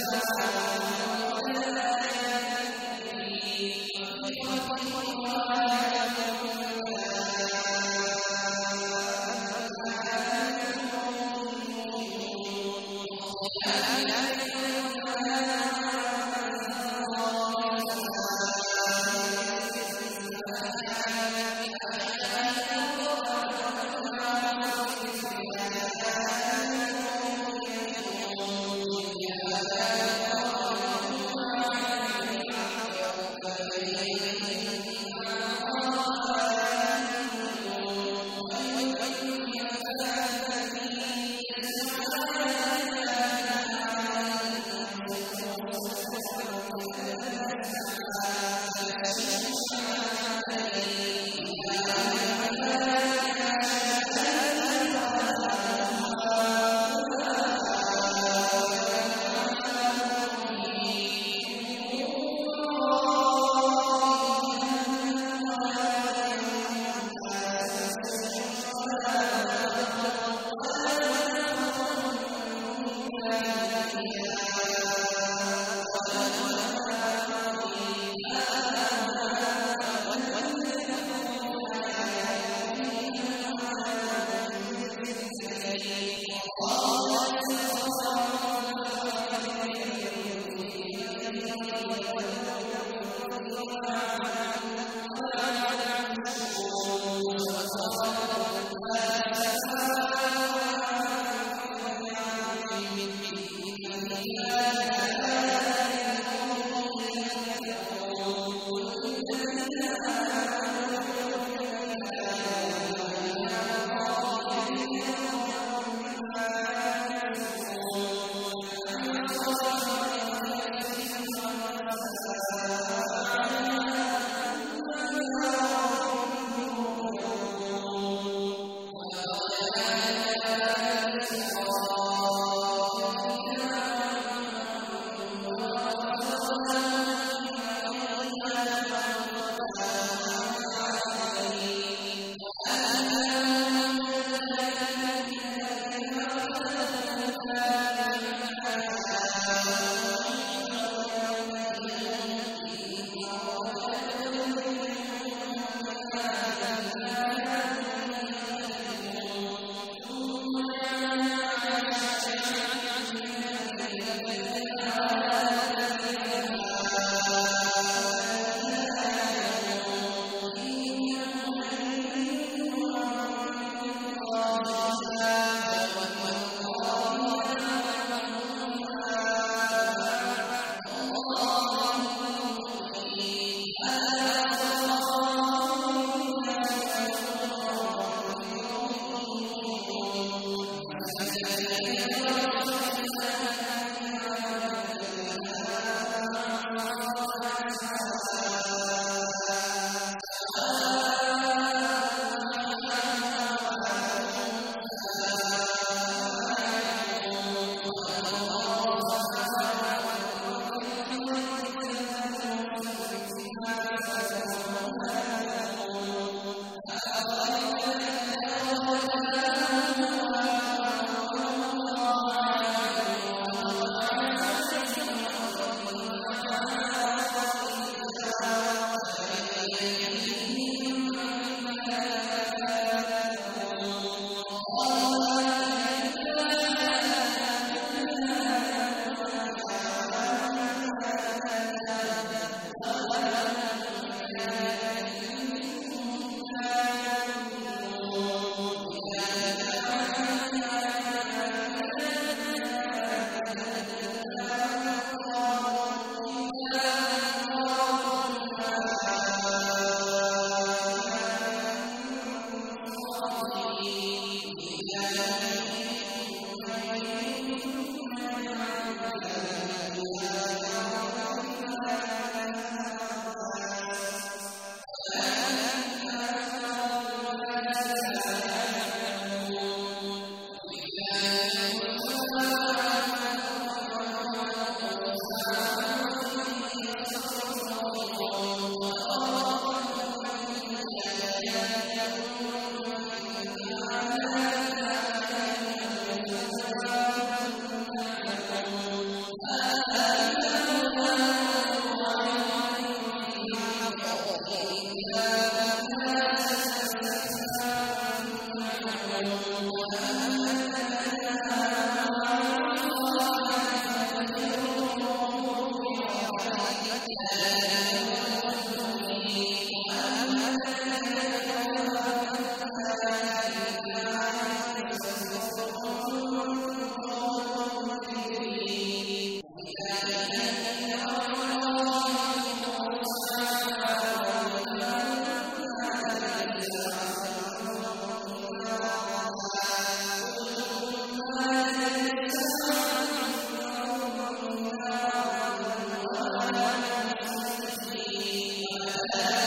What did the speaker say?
سَوَاءٌ وَجَعَلْنَا لِلْمُجْرِمِينَ وَبِفَضْلِ إِلَّا أَرْضٍ أَلَا